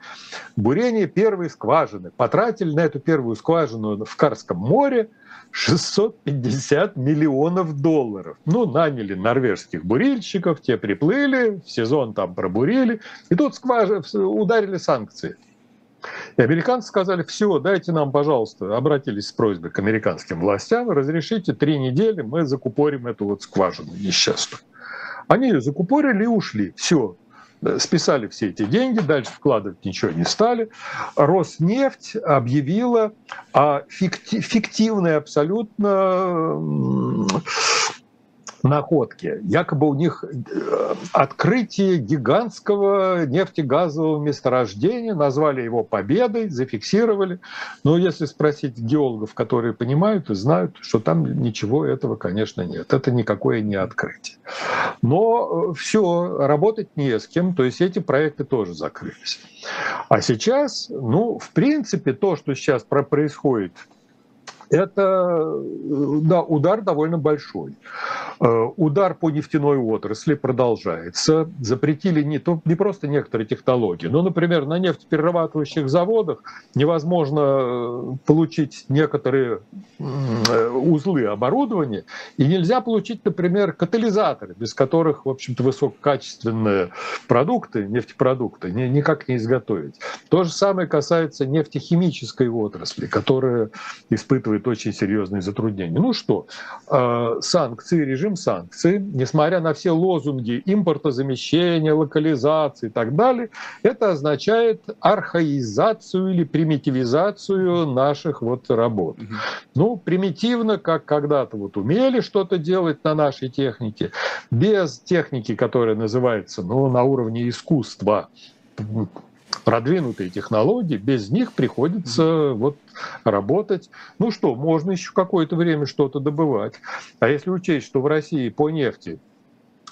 бурение первой скважины. Потратили на эту первую скважину в Карском море 650 миллионов долларов. Ну, наняли норвежских бурильщиков, те приплыли, в сезон там пробурили, и тут скваж... ударили санкции. И американцы сказали, все, дайте нам, пожалуйста, обратились с просьбой к американским властям, разрешите три недели, мы закупорим эту вот скважину несчастную. Они ее закупорили и ушли. Все, списали все эти деньги, дальше вкладывать ничего не стали. Роснефть объявила о фиктивной абсолютно находки. Якобы у них э, открытие гигантского нефтегазового месторождения, назвали его победой, зафиксировали. Но если спросить геологов, которые понимают и знают, что там ничего этого, конечно, нет. Это никакое не открытие. Но э, все, работать не с кем, то есть эти проекты тоже закрылись. А сейчас, ну, в принципе, то, что сейчас происходит это да, удар довольно большой. Э, удар по нефтяной отрасли продолжается. Запретили не, то, не просто некоторые технологии, но, например, на нефтеперерабатывающих заводах невозможно э, получить некоторые э, узлы оборудования, и нельзя получить, например, катализаторы, без которых, в общем-то, высококачественные продукты, нефтепродукты никак не изготовить. То же самое касается нефтехимической отрасли, которая испытывает очень серьезные затруднения. Ну что, э, санкции, режим санкций, несмотря на все лозунги импортозамещения, локализации и так далее, это означает архаизацию или примитивизацию наших вот работ. Ну, примитивно, как когда-то вот умели что-то делать на нашей технике, без техники, которая называется ну, на уровне искусства, продвинутые технологии, без них приходится вот работать. Ну что, можно еще какое-то время что-то добывать. А если учесть, что в России по нефти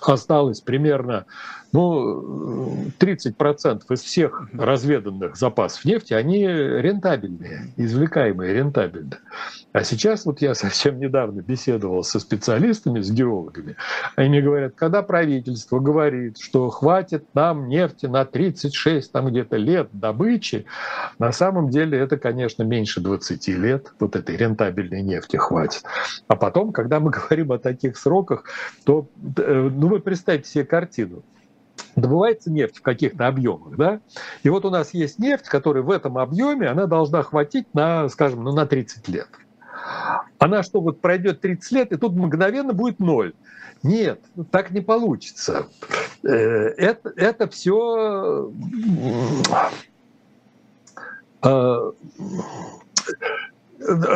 осталось примерно ну, 30% из всех разведанных запасов нефти, они рентабельные, извлекаемые рентабельно. А сейчас вот я *laughs* совсем недавно беседовал со специалистами, с геологами, они мне говорят, когда правительство говорит, что хватит нам нефти на 36 там где-то лет добычи, на самом деле это, конечно, меньше 20 лет вот этой рентабельной нефти хватит. А потом, когда мы *laughs* говорим о таких сроках, то э, ну, вы представьте себе картину добывается нефть в каких-то объемах, да, и вот у нас есть нефть, которая в этом объеме, она должна хватить на, скажем, ну, на 30 лет. Она что, вот пройдет 30 лет, и тут мгновенно будет ноль. Нет, так не получится. Э, это, это все э,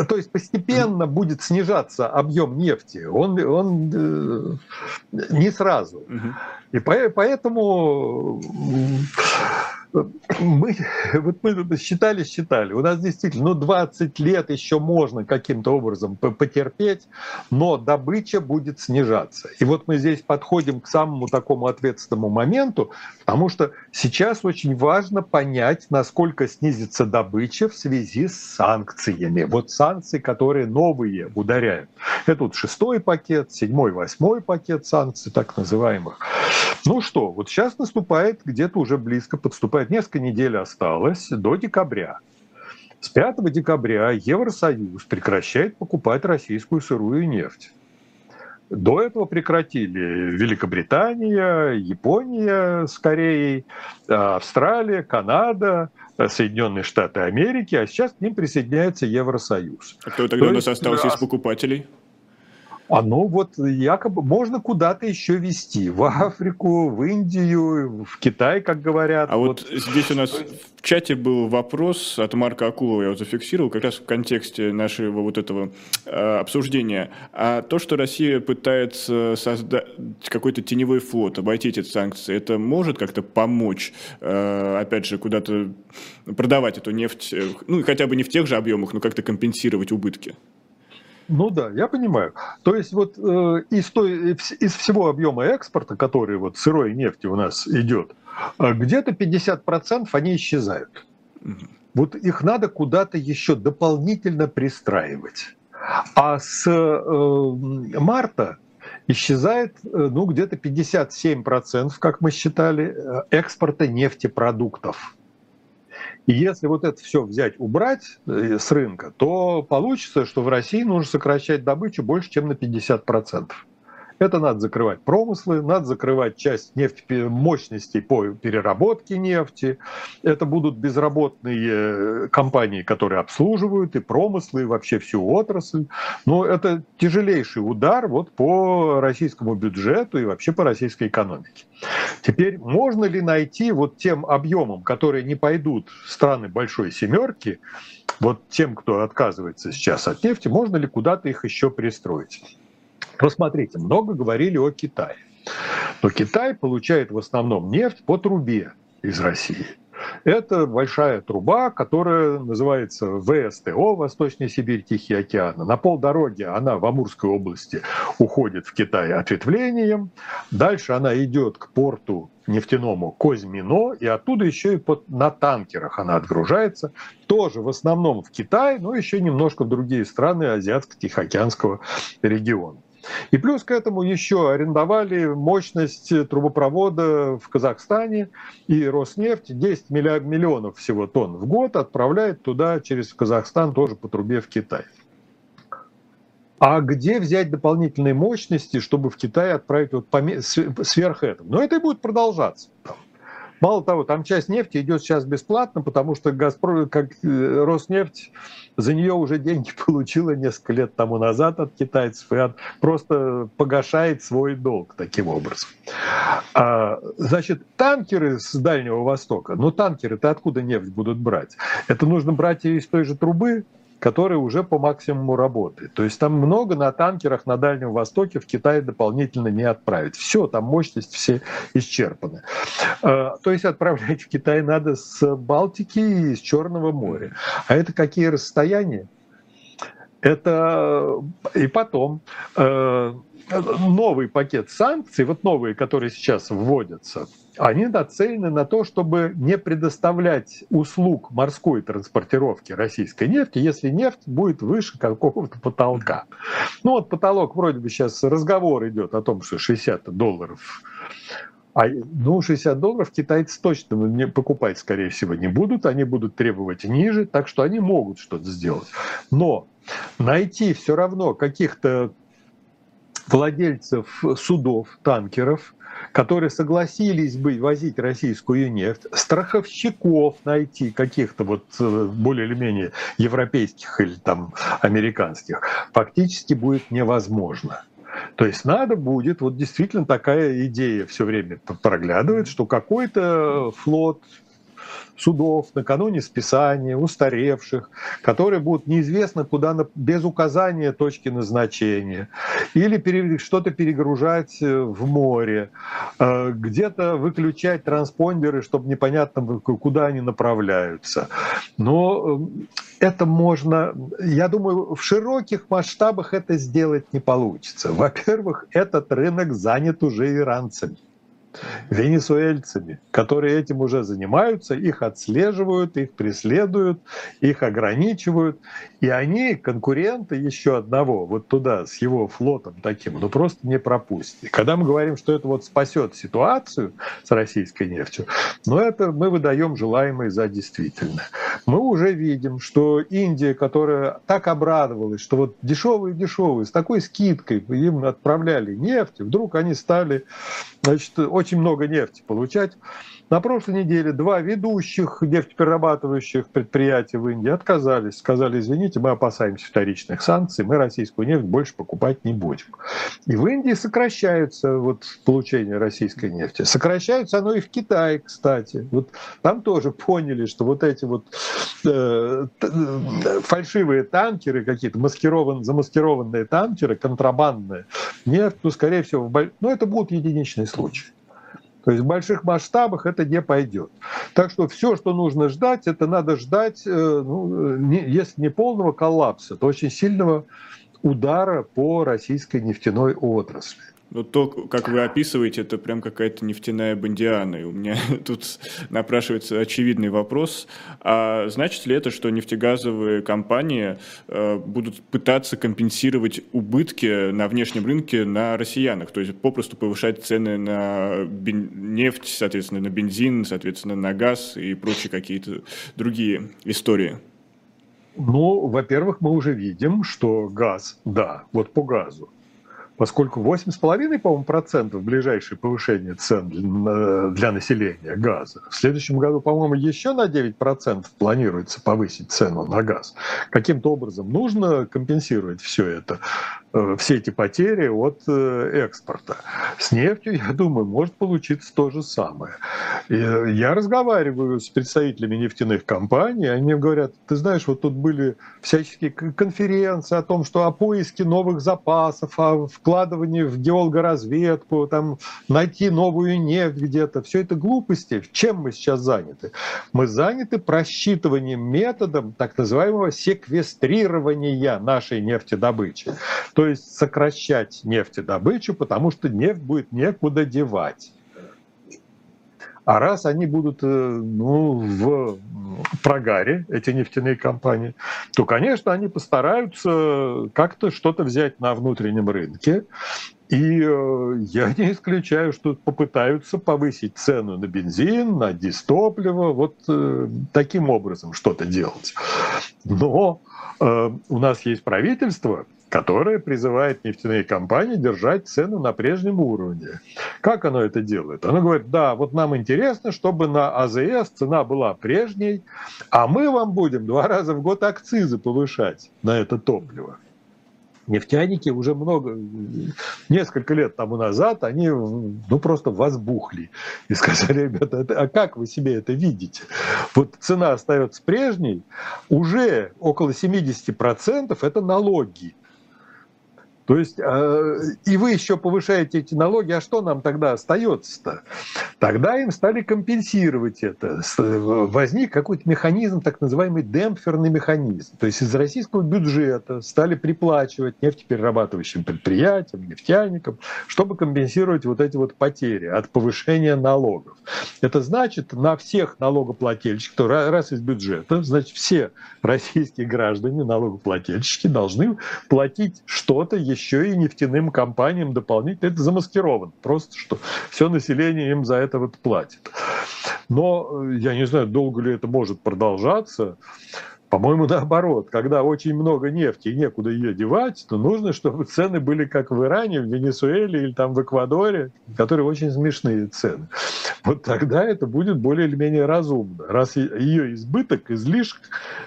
то есть постепенно будет снижаться объем нефти, он, он э, не сразу. И поэтому мы, вот мы считали, считали, у нас действительно, ну, 20 лет еще можно каким-то образом потерпеть, но добыча будет снижаться. И вот мы здесь подходим к самому такому ответственному моменту, потому что сейчас очень важно понять, насколько снизится добыча в связи с санкциями. Вот санкции, которые новые ударяют. Это вот шестой пакет, седьмой, восьмой пакет санкций, так называемых. Ну что, вот сейчас наступает, где-то уже близко подступает, несколько недель осталось до декабря. С 5 декабря Евросоюз прекращает покупать российскую сырую нефть. До этого прекратили Великобритания, Япония с Кореей, Австралия, Канада, Соединенные Штаты Америки, а сейчас к ним присоединяется Евросоюз. А кто тогда То у нас остался из покупателей? Оно вот якобы можно куда-то еще вести. В Африку, в Индию, в Китай, как говорят. А вот, вот здесь у нас в чате был вопрос от Марка Акулова, я его зафиксировал, как раз в контексте нашего вот этого э, обсуждения. А то, что Россия пытается создать какой-то теневой флот, обойти эти санкции, это может как-то помочь, э, опять же, куда-то продавать эту нефть, э, ну, хотя бы не в тех же объемах, но как-то компенсировать убытки? Ну да, я понимаю. То есть вот э, из, той, из всего объема экспорта, который вот сырой нефти у нас идет, э, где-то 50% они исчезают. Вот их надо куда-то еще дополнительно пристраивать. А с э, марта исчезает э, ну, где-то 57%, как мы считали, э, экспорта нефтепродуктов. И если вот это все взять, убрать э, с рынка, то получится, что в России нужно сокращать добычу больше, чем на 50%. Это надо закрывать промыслы, надо закрывать часть нефти, мощностей по переработке нефти. Это будут безработные э, компании, которые обслуживают и промыслы, и вообще всю отрасль. Но это тяжелейший удар вот по российскому бюджету и вообще по российской экономике. Теперь можно ли найти вот тем объемом, которые не пойдут в страны большой семерки, вот тем, кто отказывается сейчас от нефти, можно ли куда-то их еще пристроить? Посмотрите, много говорили о Китае. Но Китай получает в основном нефть по трубе из России. Это большая труба, которая называется ВСТО, Восточная Сибирь, Тихий океан. На полдороги она в Амурской области уходит в Китай ответвлением. Дальше она идет к порту нефтяному Козьмино, и оттуда еще и под, на танкерах она отгружается, тоже в основном в Китай, но еще немножко в другие страны Азиатско-Тихоокеанского региона. И плюс к этому еще арендовали мощность трубопровода в Казахстане, и Роснефть 10 миллионов всего тонн в год отправляет туда через Казахстан тоже по трубе в Китай. А где взять дополнительные мощности, чтобы в Китай отправить вот сверх этого? Но это и будет продолжаться. Мало того, там часть нефти идет сейчас бесплатно, потому что Газпром, как э, Роснефть, за нее уже деньги *laughs* получила несколько лет тому назад от китайцев, и просто погашает свой долг таким образом. А, значит, танкеры с Дальнего Востока, ну танкеры-то откуда нефть будут брать? Это нужно брать из той же трубы, который уже по максимуму работает. То есть там много на танкерах на Дальнем Востоке в Китае дополнительно не отправить. Все, там мощность все исчерпаны. А, то есть отправлять в Китай надо с Балтики и из Черного моря. А это какие расстояния? Это и потом э, новый пакет санкций, вот новые, которые сейчас вводятся, они нацелены на то, чтобы не предоставлять услуг морской транспортировки российской нефти, если нефть будет выше какого-то потолка. Ну вот потолок вроде бы сейчас разговор идет о том, что 60 долларов а, ну, 60 долларов китайцы точно не покупать, скорее всего, не будут. Они будут требовать ниже, так что они могут что-то сделать. Но найти все равно каких-то владельцев судов, танкеров, которые согласились бы возить российскую нефть, страховщиков найти каких-то вот э, более или менее европейских или там американских, фактически будет невозможно. То есть надо будет, вот действительно такая идея все время проглядывает, что какой-то флот судов накануне списания, устаревших, которые будут неизвестно куда, без указания точки назначения, или что-то перегружать э, в море, э, где-то выключать транспондеры, чтобы непонятно, куда они направляются. Но э, это можно, я думаю, в широких масштабах это сделать не получится. Во-первых, этот рынок занят уже иранцами венесуэльцами, которые этим уже занимаются, их отслеживают, их преследуют, их ограничивают. И они, конкуренты еще одного, вот туда, с его флотом таким, ну просто не пропустят. когда мы говорим, что это вот спасет ситуацию с российской нефтью, ну это мы выдаем желаемое за действительное. Мы уже видим, что Индия, которая так обрадовалась, что вот дешевые-дешевые, с такой скидкой им отправляли нефть, вдруг они стали значит, очень много нефти получать. На прошлой неделе два ведущих нефтеперерабатывающих предприятия в Индии отказались, сказали, извините, мы опасаемся вторичных санкций, мы российскую нефть больше покупать не будем. И в Индии сокращается вот получение российской нефти. Сокращается оно и в Китае, кстати. Вот там тоже поняли, что вот эти вот э, фальшивые танкеры какие-то, маскирован, замаскированные танкеры, контрабандные, нефть, ну, скорее всего, в, ну, это будут единичные случаи. То есть в больших масштабах это не пойдет. Так что все, что нужно ждать, это надо ждать, э, ну, не, если не полного коллапса, то очень сильного удара по российской нефтяной отрасли. Ну, то, как вы описываете, это прям какая-то нефтяная бандиана. И у меня *laughs* тут напрашивается очевидный вопрос. А значит ли это, что нефтегазовые компании э, будут пытаться компенсировать убытки на внешнем рынке на россиянах? То есть попросту повышать цены на нефть, соответственно, на бензин, соответственно, на газ и прочие какие-то другие истории? Ну, во-первых, мы уже видим, что газ, да, вот по газу, поскольку 8,5, по-моему, процентов ближайшее повышение цен для населения газа. В следующем году, по-моему, еще на 9 процентов планируется повысить цену на газ. Каким-то образом нужно компенсировать все это все эти потери от э, экспорта. С нефтью, я думаю, может получиться то же самое. Я разговариваю с представителями нефтяных компаний, они говорят, ты знаешь, вот тут были всяческие конференции о том, что о поиске новых запасов, о вкладывании в геологоразведку, там, найти новую нефть где-то. Все это глупости. Чем мы сейчас заняты? Мы заняты просчитыванием методом так называемого секвестрирования нашей нефтедобычи. То есть сокращать нефтедобычу, потому что нефть будет некуда девать. А раз они будут э, ну, в прогаре, эти нефтяные компании, то, конечно, они постараются как-то что-то взять на внутреннем рынке. И э, я не исключаю, что попытаются повысить цену на бензин, на дистопливо, вот э, таким образом что-то делать. Но у нас есть правительство, которая призывает нефтяные компании держать цену на прежнем уровне. Как оно это делает? Оно говорит, да, вот нам интересно, чтобы на АЗС цена была прежней, а мы вам будем два *laughs* раза в год акцизы повышать на это топливо нефтяники уже много, несколько лет тому назад, они ну, просто возбухли и сказали, ребята, а как вы себе это видите? Вот цена остается прежней, уже около 70% это налоги. То есть, э, и вы еще повышаете эти налоги, а что нам тогда остается-то? Тогда им стали компенсировать это. Возник какой-то механизм, так называемый демпферный механизм. То есть из российского бюджета стали приплачивать нефтеперерабатывающим предприятиям, нефтяникам, чтобы компенсировать вот эти вот потери от повышения налогов. Это значит, на всех налогоплательщиков, раз из бюджета, значит, все российские граждане, налогоплательщики должны платить что-то еще и нефтяным компаниям дополнительно. Это замаскировано. Просто что все население им за это вот платит. Но э, я не знаю, долго ли это может продолжаться. По-моему, наоборот, когда очень много нефти и некуда ее девать, то нужно, чтобы цены были как в Иране, в Венесуэле или там в Эквадоре, которые очень смешные цены. Вот тогда это будет более или менее разумно. Раз ее избыток, излишек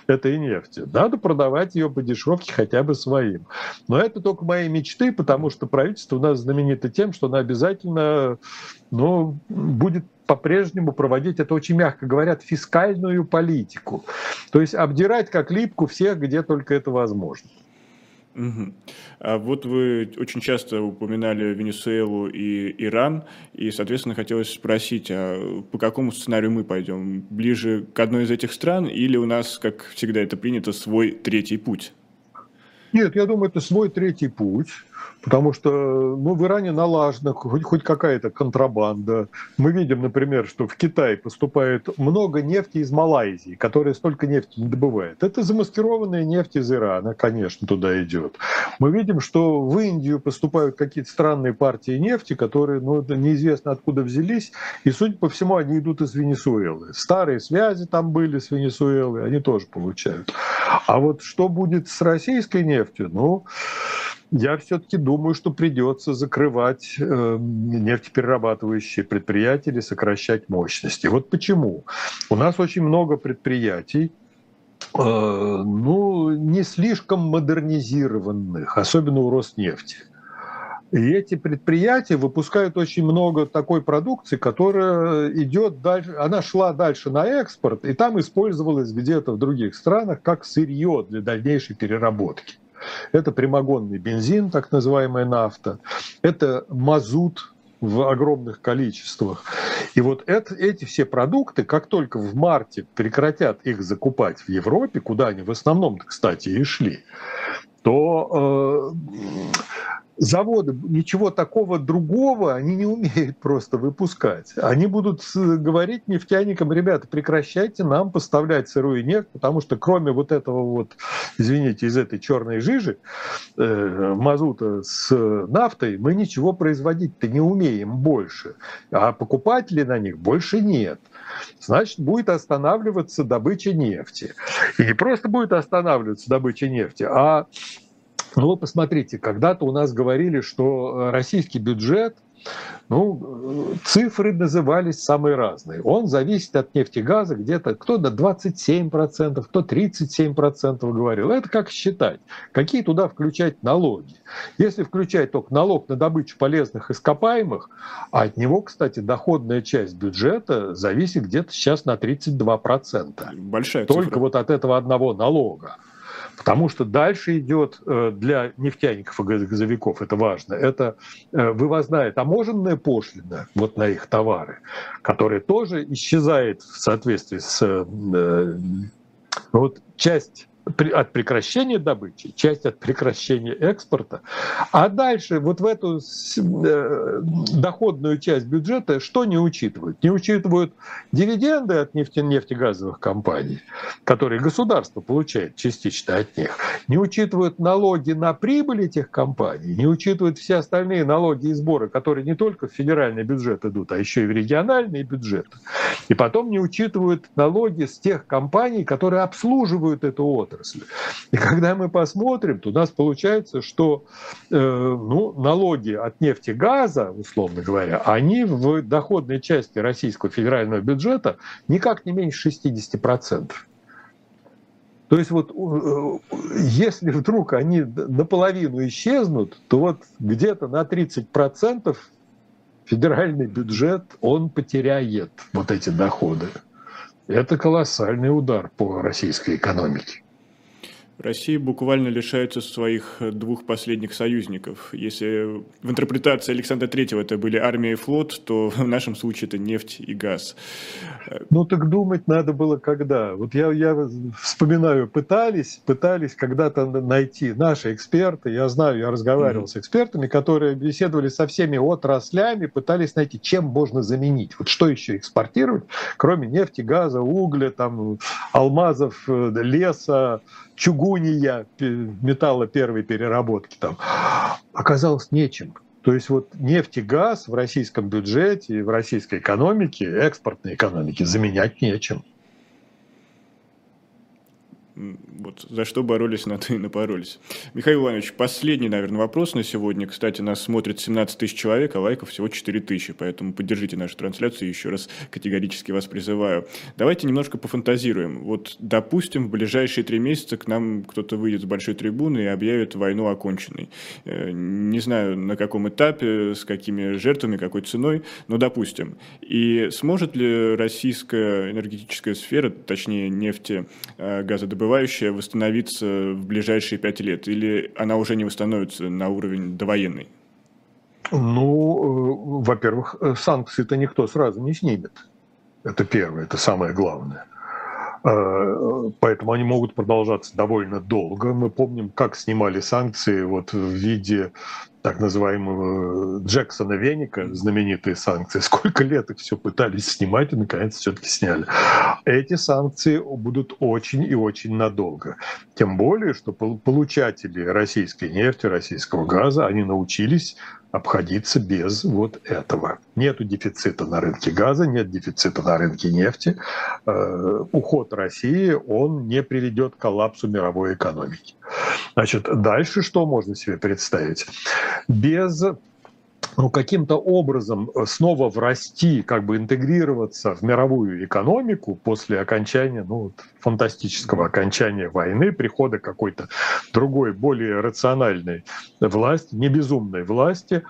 этой нефти, надо продавать ее по дешевке хотя бы своим. Но это только мои мечты, потому что правительство у нас знаменито тем, что оно обязательно ну, будет по-прежнему проводить, это очень мягко говорят, фискальную политику. То есть обдирать как липку всех, где только это возможно. Угу. А вот вы очень часто упоминали Венесуэлу и Иран, и, соответственно, хотелось спросить, а по какому сценарию мы пойдем? Ближе к одной из этих стран или у нас, как всегда это принято, свой третий путь? Нет, я думаю, это свой третий путь. Потому что ну, в Иране налажена хоть, хоть какая-то контрабанда. Мы видим, например, что в Китай поступает много нефти из Малайзии, которая столько нефти не добывает. Это замаскированная нефть из Ирана, конечно, туда идет. Мы видим, что в Индию поступают какие-то странные партии нефти, которые ну, неизвестно откуда взялись, и, судя по всему, они идут из Венесуэлы. Старые связи там были с Венесуэлой, они тоже получают. А вот что будет с российской нефтью? Ну, я все-таки думаю, что придется закрывать э, нефтеперерабатывающие предприятия или сокращать мощности. Вот почему. У нас очень много предприятий, э, ну, не слишком модернизированных, особенно у Роснефти. И эти предприятия выпускают очень много такой продукции, которая идет дальше, она шла дальше на экспорт, и там использовалась где-то в других странах как сырье для дальнейшей переработки. Это прямогонный бензин, так называемая нафта, это мазут в огромных количествах. И вот это, эти все продукты, как только в марте прекратят их закупать в Европе, куда они в основном, кстати, и шли, то э, заводы ничего такого другого они не умеют просто выпускать. Они будут говорить нефтяникам, ребята, прекращайте нам поставлять сырую нефть, потому что кроме вот этого вот, извините, из этой черной жижи, э, мазута с нафтой, мы ничего производить-то не умеем больше. А покупателей на них больше нет. Значит, будет останавливаться добыча нефти. И не просто будет останавливаться добыча нефти, а ну вы посмотрите, когда-то у нас говорили, что э, российский бюджет Ну, цифры назывались самые разные. Он зависит от нефтегаза где-то кто до 27%, кто 37% говорил. Это как считать, какие туда включать налоги. Если включать только налог на добычу полезных ископаемых, а от него, кстати, доходная часть бюджета зависит где-то сейчас на 32%. Большая цифра. Только вот от этого одного налога. Потому что дальше идет э, для нефтяников и газовиков, это важно, это э, вывозная таможенная пошлина вот на их товары, которая тоже исчезает в соответствии с... Э, вот часть от прекращения добычи, часть от прекращения экспорта. А дальше вот в эту э, доходную часть бюджета что не учитывают? Не учитывают дивиденды от нефте, нефтегазовых компаний, которые государство получает частично от них. Не учитывают налоги на прибыль этих компаний, не учитывают все остальные налоги и сборы, которые не только в федеральный бюджет идут, а еще и в региональные бюджеты. И потом не учитывают налоги с тех компаний, которые обслуживают эту отрасль отрасли. И когда мы посмотрим, то у нас получается, что э, ну, налоги от нефти и газа, условно говоря, они в доходной части российского федерального бюджета никак не меньше 60%. То есть вот э, если вдруг они наполовину исчезнут, то вот где-то на 30% федеральный бюджет, он потеряет вот эти доходы. Это колоссальный удар по российской экономике. Россия буквально лишается своих двух последних союзников. Если в интерпретации Александра Третьего это были армия и флот, то *laughs* в нашем случае это нефть и газ. Ну так думать надо было когда. Вот я, я вспоминаю, пытались, пытались когда-то найти наши эксперты, я знаю, я разговаривал mm-hmm. с экспертами, которые беседовали со всеми отраслями, пытались найти, чем можно заменить. Вот что еще экспортировать, кроме нефти, газа, угля, там, алмазов, э, леса, чугуния, металла первой переработки там, оказалось нечем. То есть вот нефть и газ в российском бюджете, в российской экономике, экспортной экономике заменять нечем вот за что боролись, на то и напоролись. Михаил Иванович, последний, наверное, вопрос на сегодня. Кстати, нас смотрит 17 тысяч человек, а лайков всего 4 тысячи, поэтому поддержите нашу трансляцию, еще раз категорически вас призываю. Давайте немножко пофантазируем. Вот, допустим, в ближайшие три месяца к нам кто-то выйдет с большой трибуны и объявит войну оконченной. Э, не знаю, на каком этапе, с какими жертвами, какой ценой, но допустим. И сможет ли российская энергетическая сфера, точнее нефти, э, добывающая восстановиться в ближайшие пять лет? Или она уже не восстановится на уровень довоенный? Ну, э, во-первых, э, санкции-то никто сразу не снимет. Это первое, это самое главное. Э, поэтому они могут продолжаться довольно долго. Мы помним, как снимали санкции вот в виде так называемого Джексона Веника, знаменитые санкции. Сколько лет их все пытались снимать и, наконец, все-таки сняли. Эти санкции будут очень и очень надолго. Тем более, что получатели российской нефти, российского газа, они научились обходиться без вот этого. Нету дефицита на рынке газа, нет дефицита на рынке нефти. Э, уход России, он не приведет к коллапсу мировой экономики. Значит, дальше что можно себе представить? Без ну, каким-то образом э, снова врасти, как бы интегрироваться в мировую экономику после окончания, ну, фантастического окончания войны, прихода какой-то другой, более рациональной власти, не безумной власти.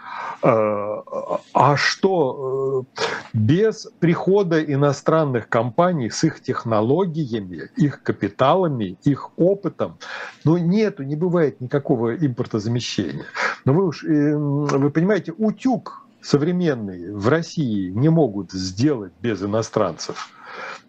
А, а что э, без прихода иностранных компаний с их технологиями, их капиталами, их опытом, ну, нету, не бывает никакого импортозамещения. Но вы уж, э, вы понимаете, утюг современный в России не могут сделать без иностранцев.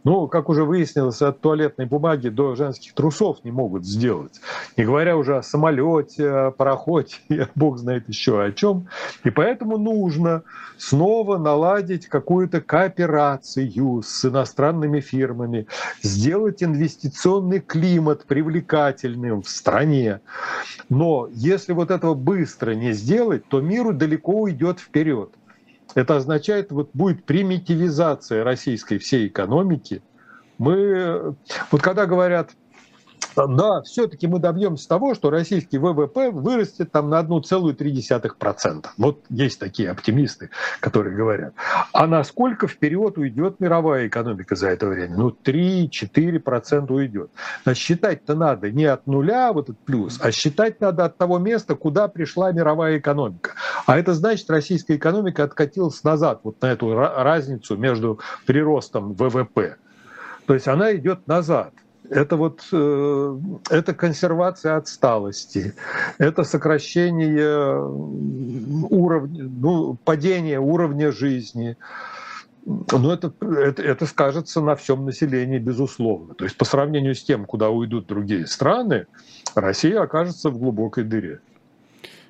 Ну, как уже выяснилось, от туалетной бумаги до женских трусов не могут сделать. Не говоря уже о самолете, о пароходе, *laughs* бог знает еще о чем. И поэтому нужно снова наладить какую-то кооперацию с иностранными фирмами, сделать инвестиционный климат привлекательным в стране. Но если вот этого быстро не сделать, то миру далеко уйдет вперед. Это означает, вот будет примитивизация российской всей экономики. Мы, вот когда говорят, да, все-таки мы добьемся того, что российский ВВП вырастет там на 1,3%. Вот есть такие оптимисты, которые говорят. А насколько вперед уйдет мировая экономика за это время? Ну, 3-4% уйдет. Значит, считать-то надо не от нуля вот этот плюс, а считать надо от того места, куда пришла мировая экономика. А это значит, российская экономика откатилась назад вот на эту разницу между приростом ВВП. То есть она идет назад это вот э, это консервация отсталости, это сокращение уровня, ну, падение уровня жизни. Но это, это, это скажется на всем населении, безусловно. То есть по сравнению с тем, куда уйдут другие страны, Россия окажется в глубокой дыре.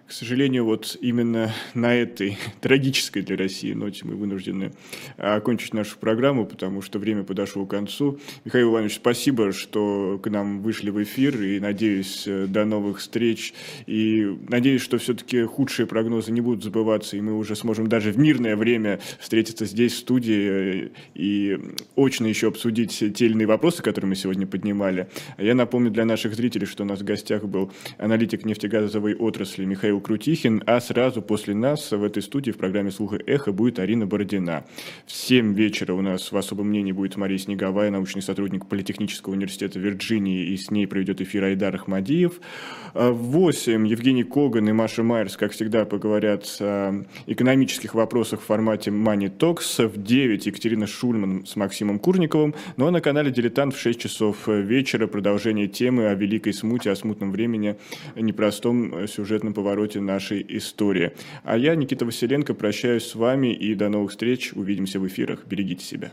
К сожалению, вот именно на этой *laughs* трагической для России ноте мы вынуждены окончить нашу программу, потому что время подошло к концу. Михаил Иванович, спасибо, что к нам вышли в эфир, и надеюсь, э, до новых встреч. И надеюсь, что все-таки худшие прогнозы не будут забываться, и мы уже сможем даже в мирное время встретиться здесь, в студии, э, и очно еще обсудить те или иные вопросы, которые мы сегодня поднимали. Я напомню для наших зрителей, что у нас в гостях был аналитик нефтегазовой отрасли Михаил Михаил Крутихин, а сразу после нас в этой студии в программе «Слуха эхо» будет Арина Бородина. В 7 вечера у нас в особом мнении будет Мария Снеговая, научный сотрудник Политехнического университета Вирджинии, и с ней проведет эфир Айдар Ахмадиев. В 8 Евгений Коган и Маша Майерс, как всегда, поговорят о экономических вопросах в формате Money Talks. В 9 Екатерина Шульман с Максимом Курниковым. Ну а на канале «Дилетант» в 6 часов вечера продолжение темы о великой смуте, о смутном времени, непростом сюжетном повороте повороте нашей истории. А я, Никита Василенко, прощаюсь с вами и до новых встреч. Увидимся в эфирах. Берегите себя.